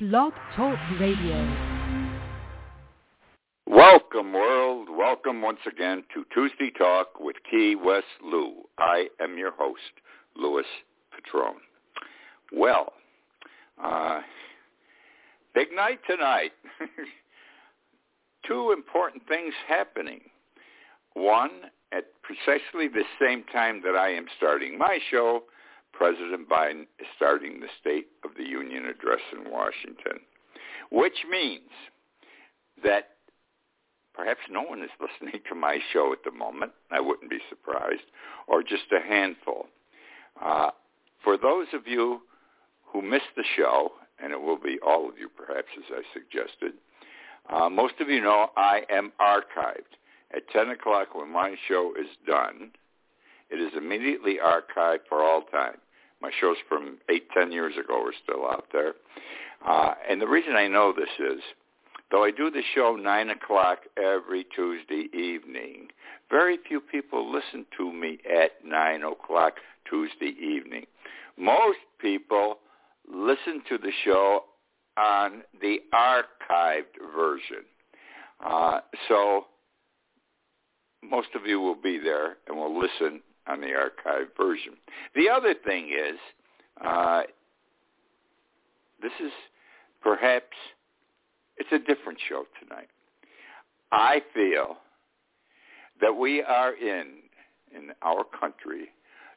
Blog Talk Radio. Welcome, world. Welcome once again to Tuesday Talk with Key West Lou. I am your host, Louis Patron. Well, uh, big night tonight. Two important things happening. One, at precisely the same time that I am starting my show, President Biden is starting the State of the Union address in Washington, which means that perhaps no one is listening to my show at the moment. I wouldn't be surprised, or just a handful. Uh, for those of you who missed the show, and it will be all of you perhaps as I suggested, uh, most of you know I am archived. At 10 o'clock when my show is done, it is immediately archived for all time. My shows from eight, ten years ago are still out there. Uh, and the reason I know this is, though I do the show 9 o'clock every Tuesday evening, very few people listen to me at 9 o'clock Tuesday evening. Most people listen to the show on the archived version. Uh, so most of you will be there and will listen on the archived version. The other thing is, uh, this is perhaps, it's a different show tonight. I feel that we are in, in our country,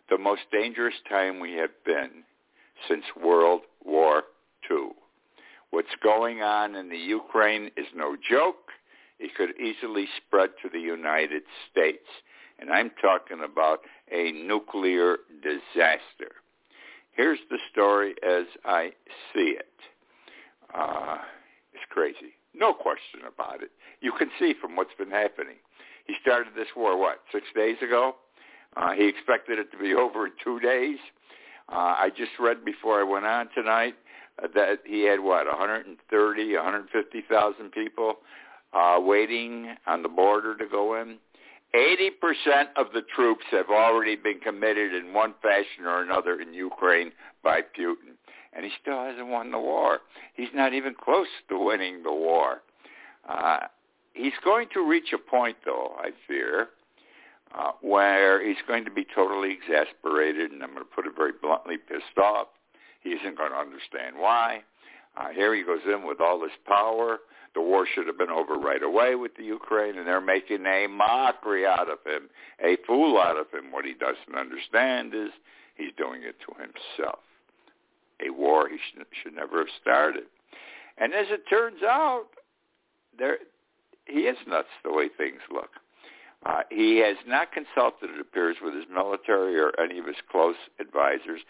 the most dangerous time we have been since World War II. What's going on in the Ukraine is no joke. It could easily spread to the United States. And I'm talking about a nuclear disaster. Here's the story as I see it. Uh, it's crazy. No question about it. You can see from what's been happening. He started this war, what, six days ago? Uh, he expected it to be over in two days. Uh, I just read before I went on tonight uh, that he had, what, 130, 150,000 people uh, waiting on the border to go in. 80% of the troops have already been committed in one fashion or another in Ukraine by Putin. And he still hasn't won the war. He's not even close to winning the war. Uh, he's going to reach a point, though, I fear, uh, where he's going to be totally exasperated, and I'm going to put it very bluntly, pissed off. He isn't going to understand why. Uh, here he goes in with all this power. The war should have been over right away with the Ukraine, and they're making a mockery out of him, a fool out of him. What he doesn't understand is he's doing it to himself. A war he should, should never have started. And as it turns out, there he is nuts the way things look. Uh, he has not consulted, it appears, with his military or any of his close advisors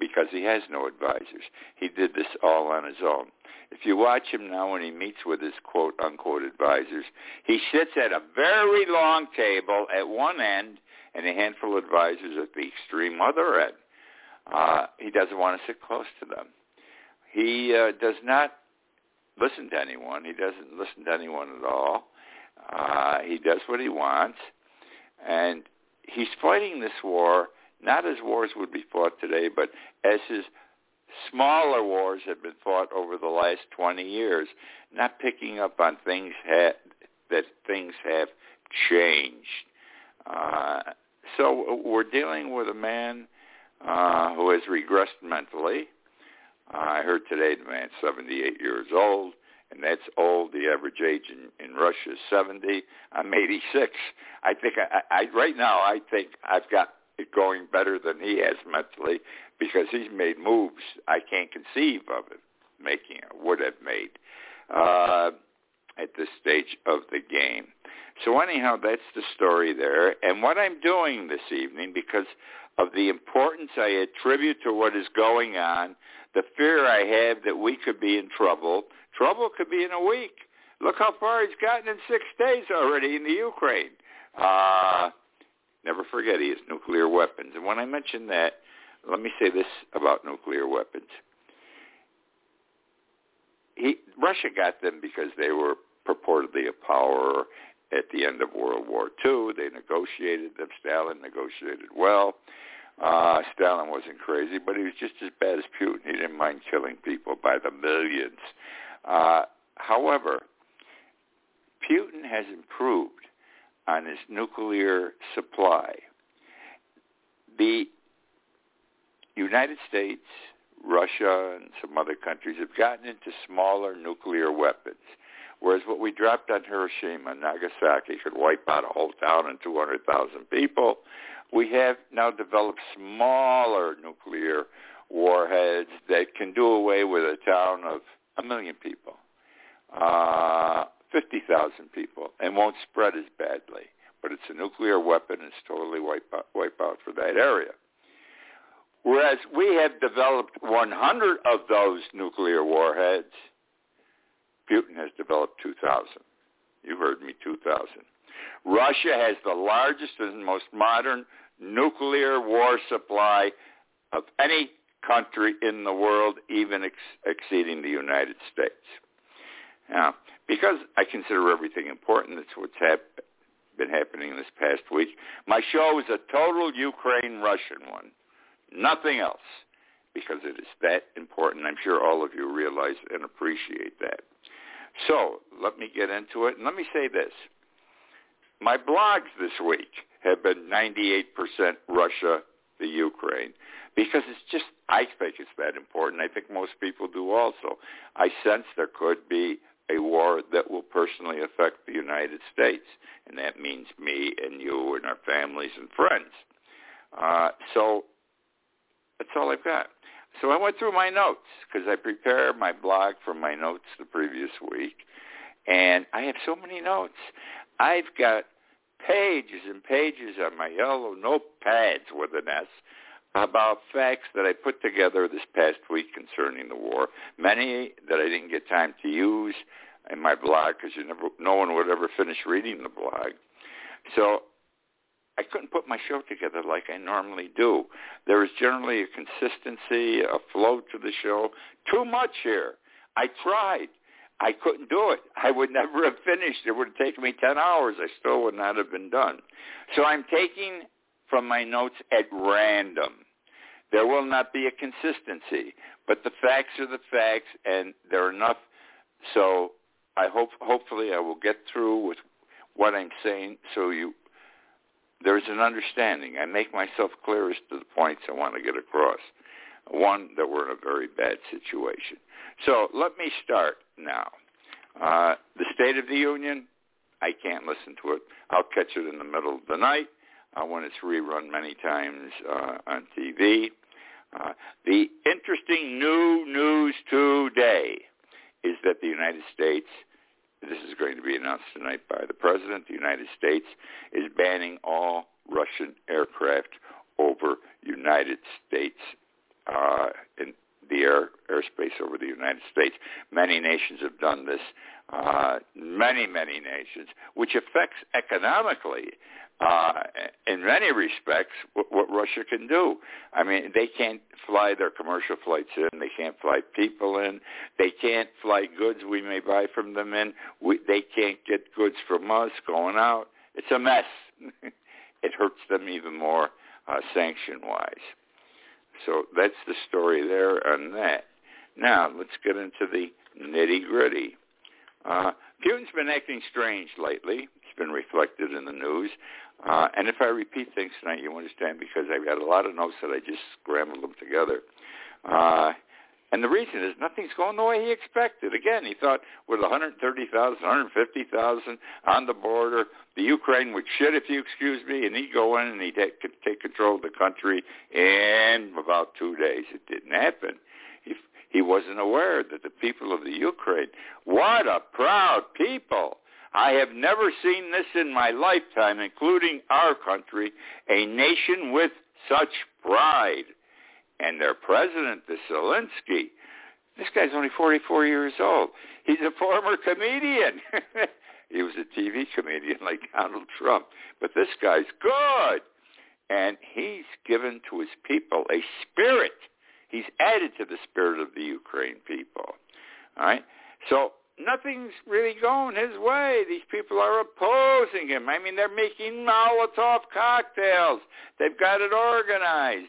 because he has no advisors. He did this all on his own. If you watch him now when he meets with his quote-unquote advisors, he sits at a very long table at one end and a handful of advisors at the extreme other end. Uh, he doesn't want to sit close to them. He uh, does not listen to anyone. He doesn't listen to anyone at all. Uh, he does what he wants, and he's fighting this war not as wars would be fought today, but as his smaller wars have been fought over the last 20 years, not picking up on things ha- that things have changed. Uh, so we're dealing with a man uh, who has regressed mentally. Uh, I heard today the man's 78 years old and that's old. The average age in, in Russia is 70. I'm 86. I think I, I right now I think I've got it going better than he has mentally because he's made moves I can't conceive of it making or would have made uh, at this stage of the game. So anyhow, that's the story there. And what I'm doing this evening, because of the importance I attribute to what is going on, the fear I have that we could be in trouble, Trouble could be in a week. Look how far he's gotten in six days already in the Ukraine. Uh, never forget he has nuclear weapons. And when I mention that, let me say this about nuclear weapons. He, Russia got them because they were purportedly a power at the end of World War II. They negotiated them. Stalin negotiated well. Uh, Stalin wasn't crazy, but he was just as bad as Putin. He didn't mind killing people by the millions. Uh, however, Putin has improved on his nuclear supply. The United States, Russia, and some other countries have gotten into smaller nuclear weapons. Whereas what we dropped on Hiroshima and Nagasaki could wipe out a whole town and 200,000 people, we have now developed smaller nuclear warheads that can do away with a town of a million people, uh, 50,000 people, and won't spread as badly. But it's a nuclear weapon. It's totally wipe out, wipe out for that area. Whereas we have developed 100 of those nuclear warheads, Putin has developed 2,000. You heard me, 2,000. Russia has the largest and most modern nuclear war supply of any country in the world, even ex- exceeding the United States. Now, because I consider everything important, that's what's hap- been happening this past week. My show is a total Ukraine-Russian one, nothing else, because it is that important. I'm sure all of you realize and appreciate that. So let me get into it, and let me say this. My blogs this week have been 98% Russia, the Ukraine, because it's just, I think it's that important. I think most people do also. I sense there could be a war that will personally affect the United States, and that means me and you and our families and friends. Uh, so that's all I've got. So I went through my notes because I prepared my blog from my notes the previous week, and I have so many notes. I've got pages and pages on my yellow notepads with an S about facts that I put together this past week concerning the war. Many that I didn't get time to use in my blog because no one would ever finish reading the blog. So I couldn't put my show together like I normally do. There is generally a consistency, a flow to the show. Too much here. I tried. I couldn't do it. I would never have finished. It would have taken me 10 hours. I still would not have been done. So I'm taking from my notes at random. There will not be a consistency, but the facts are the facts, and they're enough. So I hope, hopefully, I will get through with what I'm saying, so you there's an understanding. I make myself clear as to the points I want to get across. One, that we're in a very bad situation. So let me start now. Uh, the State of the Union, I can't listen to it. I'll catch it in the middle of the night uh, when it's rerun many times uh, on TV. Uh, the interesting new news today is that the United States, this is going to be announced tonight by the President, the United States is banning all Russian aircraft over United States uh, in the air airspace over the United States. Many nations have done this. Uh, many, many nations, which affects economically, uh, in many respects, what, what Russia can do. I mean, they can't fly their commercial flights in. They can't fly people in. They can't fly goods we may buy from them in. We, they can't get goods from us going out. It's a mess. it hurts them even more uh, sanction-wise. So that's the story there on that. Now, let's get into the nitty-gritty. Uh, Putin's been acting strange lately. It's been reflected in the news. Uh, and if I repeat things tonight, you understand because I've got a lot of notes that I just scrambled them together. Uh, and the reason is nothing's going the way he expected. Again, he thought with 130,000, 150,000 on the border, the Ukraine would shit, if you excuse me, and he'd go in and he'd take, take control of the country in about two days. It didn't happen. He, wasn't aware that the people of the Ukraine, what a proud people. I have never seen this in my lifetime, including our country, a nation with such pride and their president, the Zelensky, this guy's only 44 years old. He's a former comedian. he was a TV comedian like Donald Trump. But this guy's good. And he's given to his people a spirit. He's added to the spirit of the Ukraine people. All right? So nothing's really going his way. These people are opposing him. I mean, they're making Molotov cocktails. They've got it organized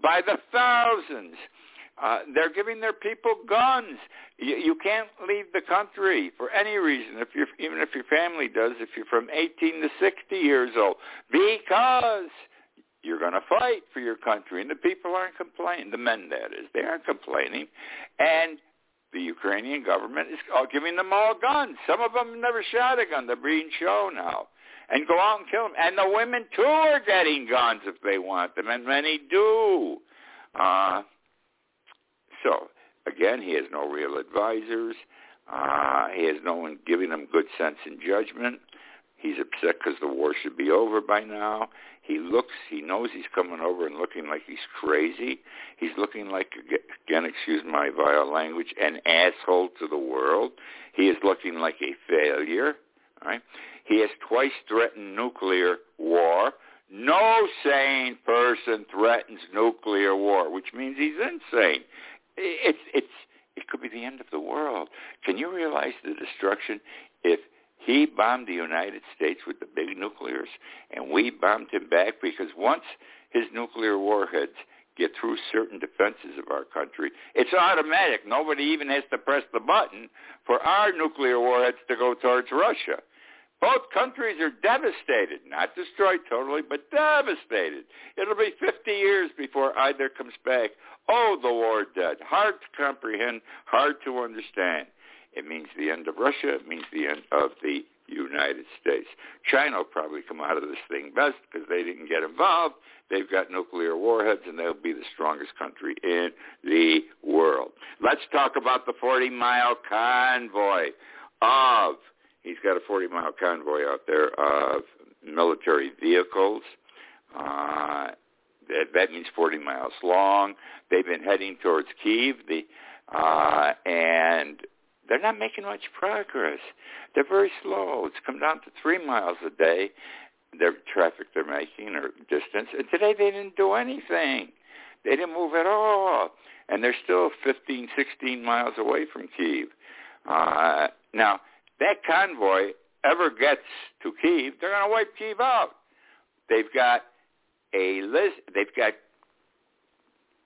by the thousands. Uh, they're giving their people guns. You, you can't leave the country for any reason, if you're, even if your family does, if you're from 18 to 60 years old, because you're going to fight for your country. And the people aren't complaining, the men, that is. They aren't complaining. And the Ukrainian government is giving them all guns. Some of them never shot a gun. They're being shown now. And go out and kill them. And the women, too, are getting guns if they want them, and many do. Uh, so, again, he has no real advisors. Uh, he has no one giving him good sense and judgment. He's upset because the war should be over by now. He looks, he knows he's coming over and looking like he's crazy. He's looking like, again, excuse my vile language, an asshole to the world. He is looking like a failure. Right? He has twice threatened nuclear war. No sane person threatens nuclear war, which means he's insane. It's it's it could be the end of the world. Can you realize the destruction if he bombed the United States with the big nuclears, and we bombed him back because once his nuclear warheads get through certain defenses of our country, it's automatic. Nobody even has to press the button for our nuclear warheads to go towards Russia. Both countries are devastated, not destroyed totally, but devastated. It'll be 50 years before either comes back. Oh, the war dead. Hard to comprehend, hard to understand. It means the end of Russia. It means the end of the United States. China will probably come out of this thing best because they didn't get involved. They've got nuclear warheads, and they'll be the strongest country in the world. Let's talk about the 40-mile convoy of, he's got a 40-mile convoy out there of military vehicles. Uh, that, that means 40 miles long. They've been heading towards Kiev, the, uh, and they're not making much progress. They're very slow. It's come down to three miles a day, their traffic they're making or distance. And today they didn't do anything. They didn't move at all. And they're still 15, 16 miles away from Kiev. Uh, now, that convoy ever gets to Kiev, they're going to wipe Kiev out. They've got a list. They've got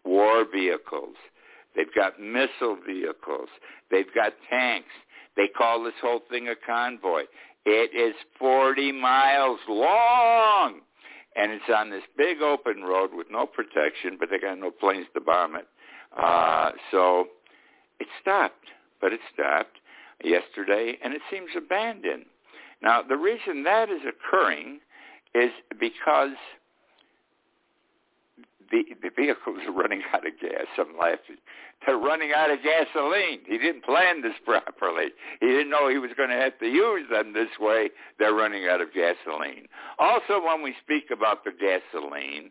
war vehicles. They've got missile vehicles. They've got tanks. They call this whole thing a convoy. It is 40 miles long. And it's on this big open road with no protection, but they got no planes to bomb it. Uh, so it stopped, but it stopped yesterday, and it seems abandoned. Now, the reason that is occurring is because the, the vehicles are running out of gas. I'm laughing. They're running out of gasoline. He didn't plan this properly. He didn't know he was going to have to use them this way. They're running out of gasoline. Also, when we speak about the gasoline,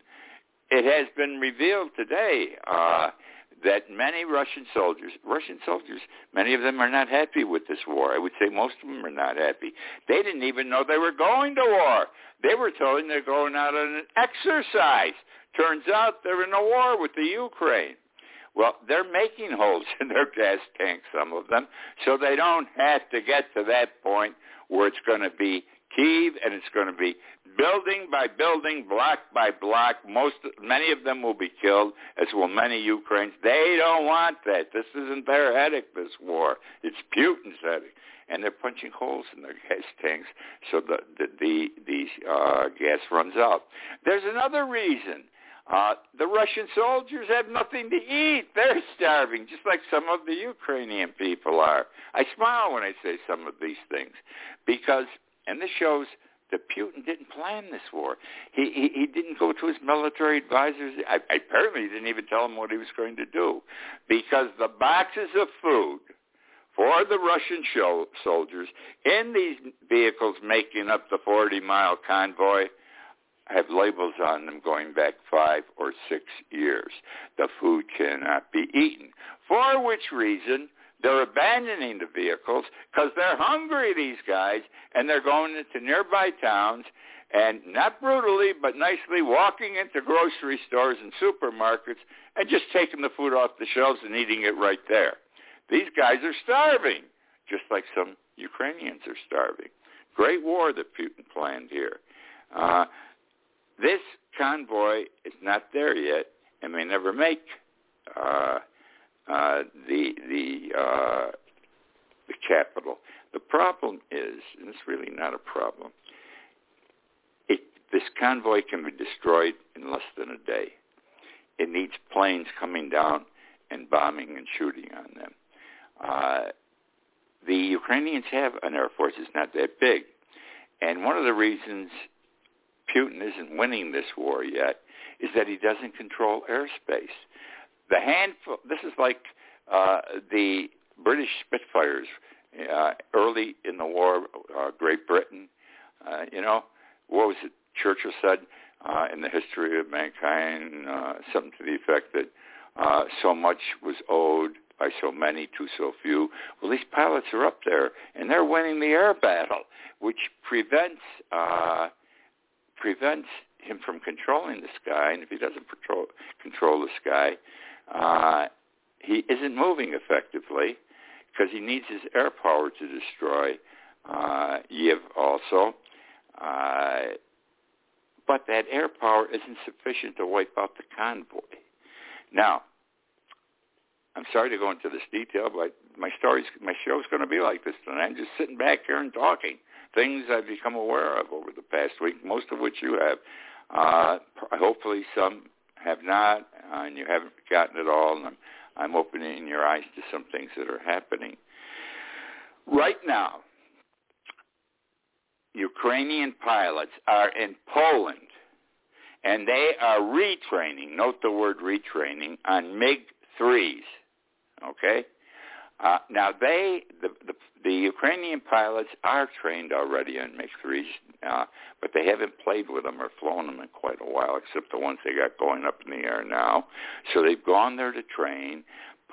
it has been revealed today uh, that many Russian soldiers, Russian soldiers, many of them are not happy with this war. I would say most of them are not happy. They didn't even know they were going to war. They were told they're going out on an exercise. Turns out they're in a war with the Ukraine. Well, they're making holes in their gas tanks, some of them, so they don't have to get to that point where it's going to be Kiev and it's going to be building by building, block by block. Most, many of them will be killed, as will many Ukrainians. They don't want that. This isn't their headache. This war. It's Putin's headache, and they're punching holes in their gas tanks so the the the, the uh, gas runs out. There's another reason uh, the Russian soldiers have nothing to eat. They're starving, just like some of the Ukrainian people are. I smile when I say some of these things because, and this shows that Putin didn't plan this war. He, he, he didn't go to his military advisors. I, apparently, he didn't even tell them what he was going to do because the boxes of food for the Russian show, soldiers in these vehicles making up the 40-mile convoy – have labels on them going back five or six years. The food cannot be eaten. For which reason, they're abandoning the vehicles because they're hungry, these guys, and they're going into nearby towns and not brutally, but nicely walking into grocery stores and supermarkets and just taking the food off the shelves and eating it right there. These guys are starving just like some Ukrainians are starving. Great war that Putin planned here. Uh, this convoy is not there yet and may never make uh, uh, the the uh, the capital. The problem is, and it's really not a problem. It, this convoy can be destroyed in less than a day. It needs planes coming down and bombing and shooting on them. Uh, the Ukrainians have an air force. It's not that big. And one of the reasons Putin isn't winning this war yet is that he doesn't control airspace. The handful, this is like uh, the British Spitfires uh, early in the war, uh, Great Britain, uh, you know, what was it Churchill said uh, in the history of mankind, uh, something to the effect that uh, so much was owed by so many to so few. Well, these pilots are up there, and they're winning the air battle, which prevents uh, prevents him from controlling the sky. And if he doesn't control control the sky, uh, he isn't moving effectively because he needs his air power to destroy uh, Kiev also. Uh, but that air power isn't sufficient to wipe out the convoy. Now, I'm sorry to go into this detail, but my story's my show's going to be like this tonight. I'm just sitting back here and talking things I've become aware of over the past week, most of which you have. Uh, hopefully, some have not, uh, and you haven't forgotten it all. And I'm, I'm opening your eyes to some things that are happening right now. Ukrainian pilots are in Poland, and they are retraining. Note the word retraining on MiG threes. Okay. Uh, now they, the, the the Ukrainian pilots are trained already on MiG-3s, uh, but they haven't played with them or flown them in quite a while, except the ones they got going up in the air now. So they've gone there to train.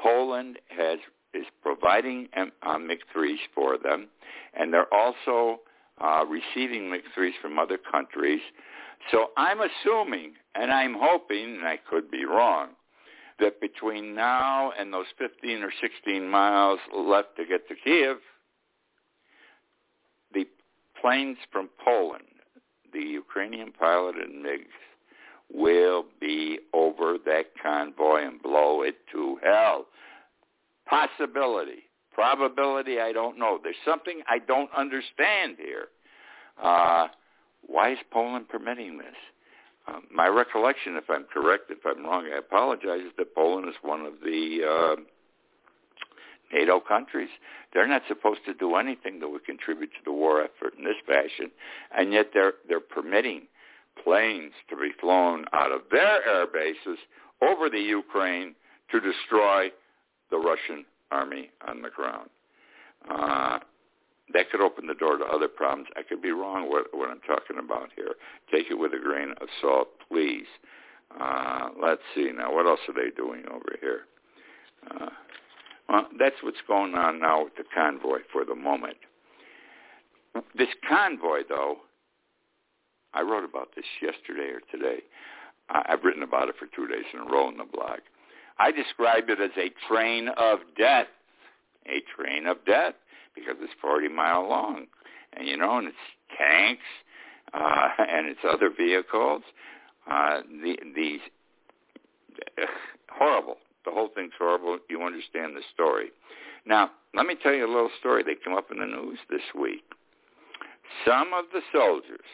Poland has is providing uh, MiG-3s for them, and they're also uh, receiving MiG-3s from other countries. So I'm assuming, and I'm hoping, and I could be wrong, that between now and those 15 or 16 miles left to get to Kiev, the planes from Poland, the Ukrainian pilot piloted MiGs, will be over that convoy and blow it to hell. Possibility. Probability, I don't know. There's something I don't understand here. Uh, why is Poland permitting this? Um, my recollection, if I'm correct, if I'm wrong, I apologize, is that Poland is one of the uh, NATO countries. They're not supposed to do anything that would contribute to the war effort in this fashion, and yet they're they're permitting planes to be flown out of their air bases over the Ukraine to destroy the Russian army on the ground. Uh, that could open the door to other problems. I could be wrong what, what I'm talking about here. Take it with a grain of salt, please. Uh, let's see now. What else are they doing over here? Uh, well, that's what's going on now with the convoy for the moment. This convoy, though, I wrote about this yesterday or today. I've written about it for two days in a row in the blog. I described it as a train of death. A train of death because it's 40 mile long, and you know, and it's tanks uh, and it's other vehicles. Uh, the, these horrible. The whole thing's horrible. You understand the story. Now, let me tell you a little story that came up in the news this week. Some of the soldiers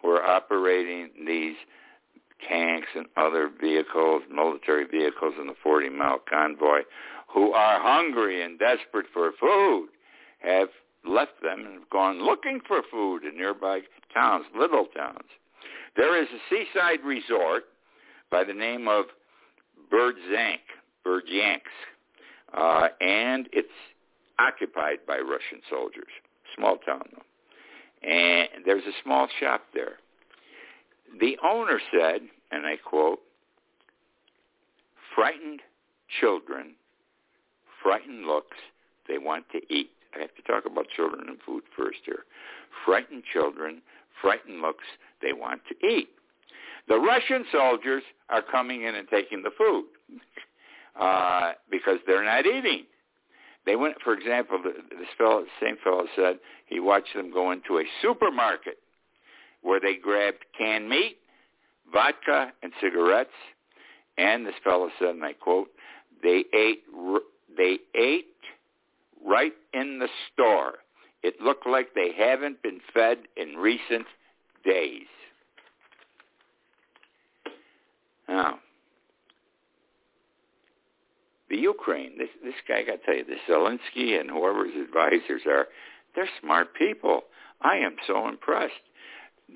who are operating these tanks and other vehicles, military vehicles in the 40-mile convoy, who are hungry and desperate for food, have left them and have gone looking for food in nearby towns, little towns. There is a seaside resort by the name of Berdzansk, Berdyansk, uh, and it's occupied by Russian soldiers. Small town, though. And there's a small shop there. The owner said, and I quote, frightened children, frightened looks, they want to eat. I have to talk about children and food first here. Frightened children, frightened looks, they want to eat. The Russian soldiers are coming in and taking the food uh, because they're not eating. they went, for example, this fellow, same fellow said he watched them go into a supermarket where they grabbed canned meat, vodka, and cigarettes. And this fellow said, and I quote, they ate, they ate right in the store. It looked like they haven't been fed in recent days. Now, the Ukraine, this this guy, I got to tell you, this Zelensky and whoever his advisors are, they're smart people. I am so impressed.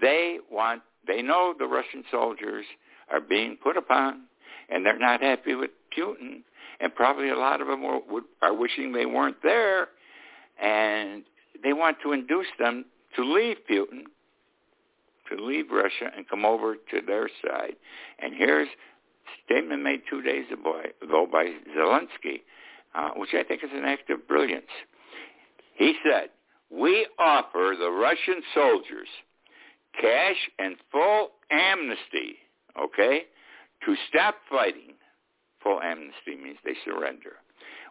They want, they know the Russian soldiers are being put upon, and they're not happy with Putin, and probably a lot of them are, are wishing they weren't there, and they want to induce them to leave Putin, to leave Russia and come over to their side. And here's a statement made two days ago by Zelensky, uh, which I think is an act of brilliance. He said, we offer the Russian soldiers cash and full amnesty, okay, to stop fighting. Full amnesty means they surrender.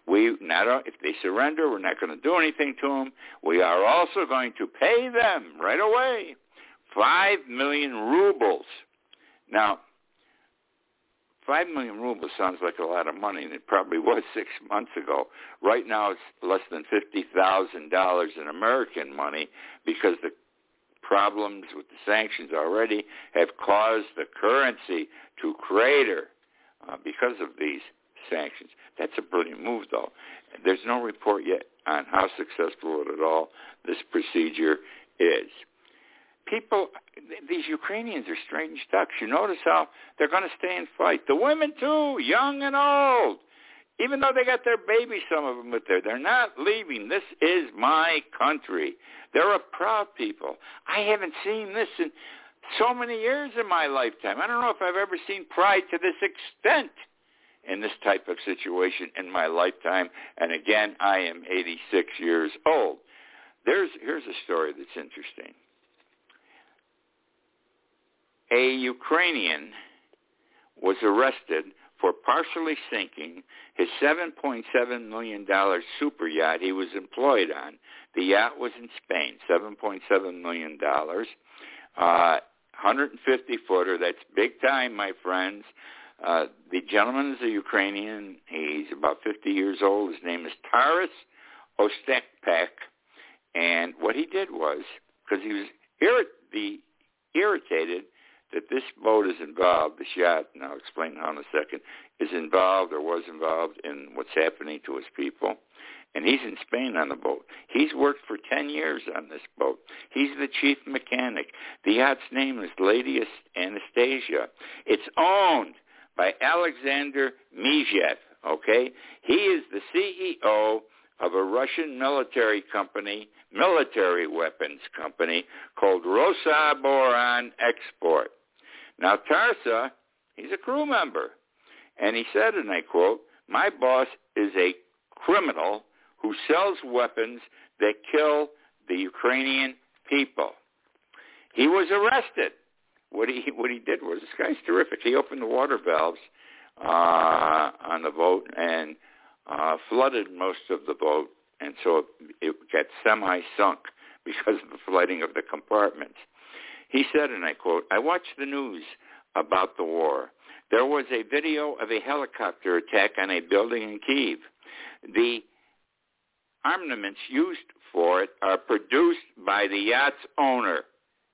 We not if they surrender, we're not going to do anything to them. We are also going to pay them right away five million rubles. Now, five million rubles sounds like a lot of money, and it probably was six months ago. Right now, it's less than fifty thousand dollars in American money because the problems with the sanctions already have caused the currency to crater uh, because of these sanctions. That's a brilliant move, though. There's no report yet on how successful at all this procedure is people, these Ukrainians are strange ducks. You notice how they're going to stay and fight. The women too, young and old. Even though they got their babies, some of them with there, they're not leaving. This is my country. They're a proud people. I haven't seen this in so many years in my lifetime. I don't know if I've ever seen pride to this extent in this type of situation in my lifetime. And again, I am 86 years old. There's here's a story that's interesting a Ukrainian was arrested for partially sinking his $7.7 million super yacht he was employed on. The yacht was in Spain, $7.7 million. Uh, 150 footer, that's big time, my friends. Uh, the gentleman is a Ukrainian. He's about 50 years old. His name is Taras Ostapek. And what he did was, because he was the irritated that this boat is involved, this yacht, and I'll explain how in a second, is involved or was involved in what's happening to his people. And he's in Spain on the boat. He's worked for 10 years on this boat. He's the chief mechanic. The yacht's name is Lady Anastasia. It's owned by Alexander Mikheev, okay? He is the CEO of a Russian military company, military weapons company called Rosoboronexport. Now Taras, he's a crew member. And he said, and I quote, my boss is a criminal who sells weapons that kill the Ukrainian people. He was arrested. What he what he did was this guy's terrific. He opened the water valves uh, on the boat and uh, flooded most of the boat, and so it, it got semi-sunk because of the flooding of the compartments. He said, and I quote, I watched the news about the war. There was a video of a helicopter attack on a building in Kiev. The armaments used for it are produced by the yacht's owner,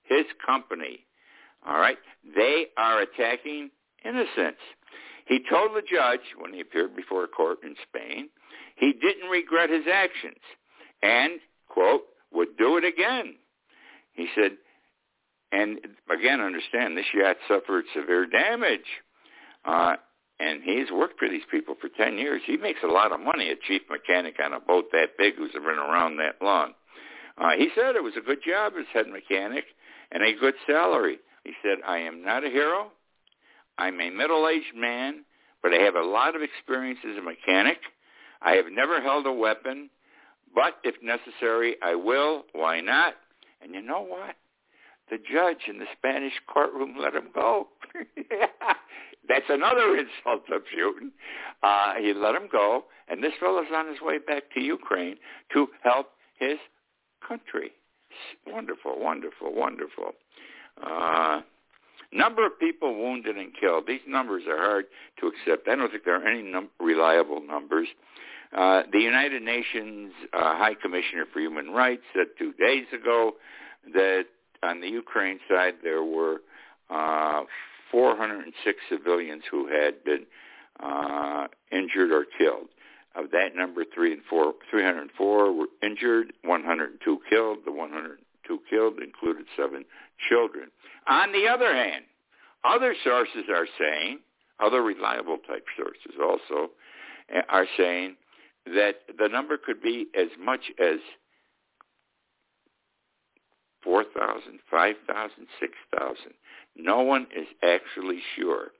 his company. All right? They are attacking innocents. He told the judge when he appeared before a court in Spain, he didn't regret his actions and, quote, would do it again. He said, and again, understand this yacht suffered severe damage. Uh, and he's worked for these people for 10 years. He makes a lot of money, a chief mechanic on a boat that big who's been around that long. Uh, he said it was a good job as head mechanic and a good salary. He said, I am not a hero. I'm a middle-aged man, but I have a lot of experience as a mechanic. I have never held a weapon, but if necessary, I will. Why not? And you know what? the judge in the Spanish courtroom let him go. That's another insult to Putin. Uh, he let him go, and this fellow's on his way back to Ukraine to help his country. Wonderful, wonderful, wonderful. Uh, number of people wounded and killed. These numbers are hard to accept. I don't think there are any num- reliable numbers. Uh, the United Nations uh, High Commissioner for Human Rights said two days ago that on the Ukraine side there were uh, 406 civilians who had been uh, injured or killed. Of that number, three and four, 304 were injured, 102 killed. The 102 killed included seven children. On the other hand, other sources are saying, other reliable type sources also, eh, are saying that the number could be as much as 4,000, 5,000, 6,000. No one is actually sure.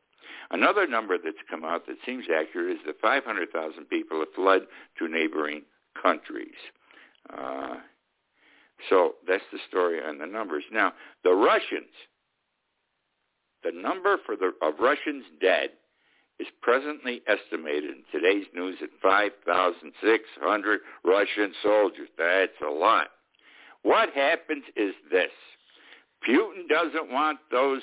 Another number that's come out that seems accurate is that 500,000 people have fled to neighboring countries. Uh, so that's the story on the numbers. Now, the Russians, the number for the of Russians dead is presently estimated in today's news at 5,600 Russian soldiers. That's a lot. What happens is this. Putin doesn't want those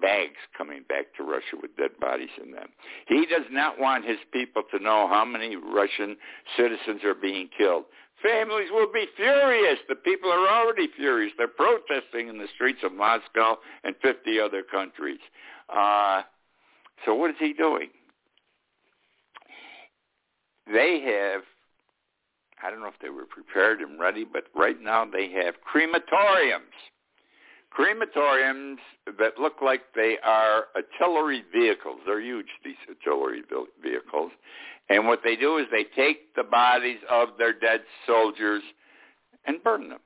bags coming back to Russia with dead bodies in them. He does not want his people to know how many Russian citizens are being killed. Families will be furious. The people are already furious. They're protesting in the streets of Moscow and 50 other countries. Uh, so what is he doing? They have, I don't know if they were prepared and ready, but right now they have crematoriums. Crematoriums that look like they are artillery vehicles. They're huge, these artillery vehicles. And what they do is they take the bodies of their dead soldiers and burn them,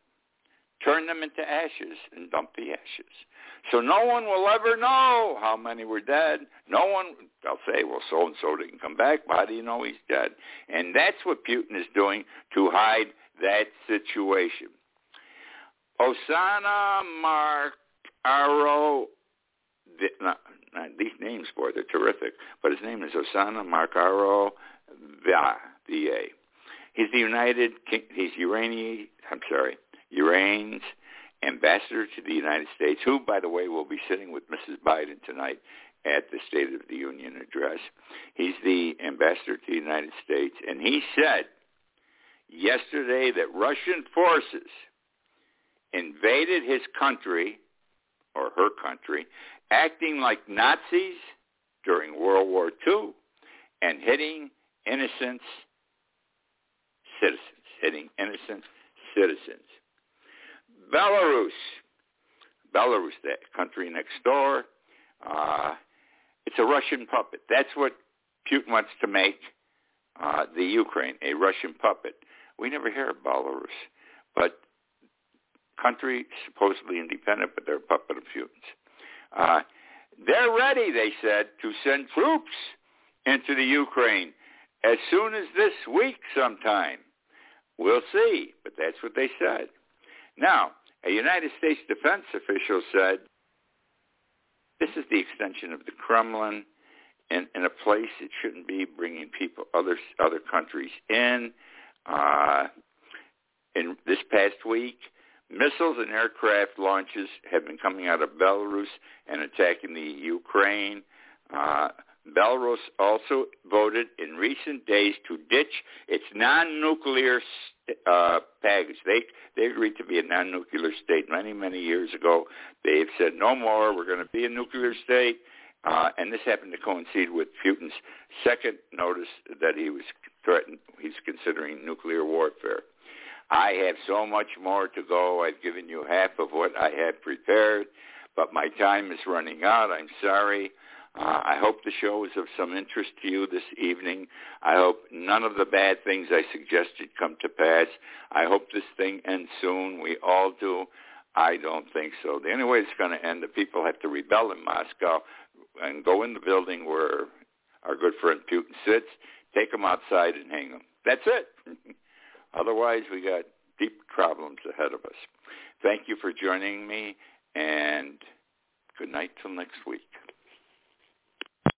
turn them into ashes and dump the ashes. So no one will ever know how many were dead. No one, they'll say, well, so-and-so didn't come back. But how do you know he's dead? And that's what Putin is doing to hide that situation. Oksana Marcaro, these names, boy, they're terrific. But his name is Oksana Marcaro VA. He's the United, he's Uranian, I'm sorry, Urane's ambassador to the United States, who, by the way, will be sitting with Mrs. Biden tonight at the State of the Union address. He's the ambassador to the United States, and he said yesterday that Russian forces invaded his country, or her country, acting like Nazis during World War II and hitting innocent citizens, hitting innocent citizens. Belarus, Belarus, that country next door, uh, it's a Russian puppet. That's what Putin wants to make uh, the Ukraine, a Russian puppet. We never hear of Belarus, but country supposedly independent, but they're a puppet of Putin's. Uh, they're ready, they said, to send troops into the Ukraine as soon as this week sometime. We'll see, but that's what they said. Now, a United States defense official said, this is the extension of the Kremlin in, in a place it shouldn't be, bringing people, other, other countries in. Uh, in this past week, missiles and aircraft launches have been coming out of Belarus and attacking the Ukraine. Uh, Belarus also voted in recent days to ditch its non-nuclear uh, package. They they agreed to be a non-nuclear state many many years ago. They've said no more. We're going to be a nuclear state, uh, and this happened to coincide with Putin's second notice that he was threatened. He's considering nuclear warfare. I have so much more to go. I've given you half of what I had prepared, but my time is running out. I'm sorry. Uh, I hope the show is of some interest to you this evening. I hope none of the bad things I suggested come to pass. I hope this thing ends soon. We all do. I don't think so. The only way it's going to end, the people have to rebel in Moscow and go in the building where our good friend Putin sits, take him outside and hang him. That's it. Otherwise, we got deep problems ahead of us. Thank you for joining me, and Good night till next week.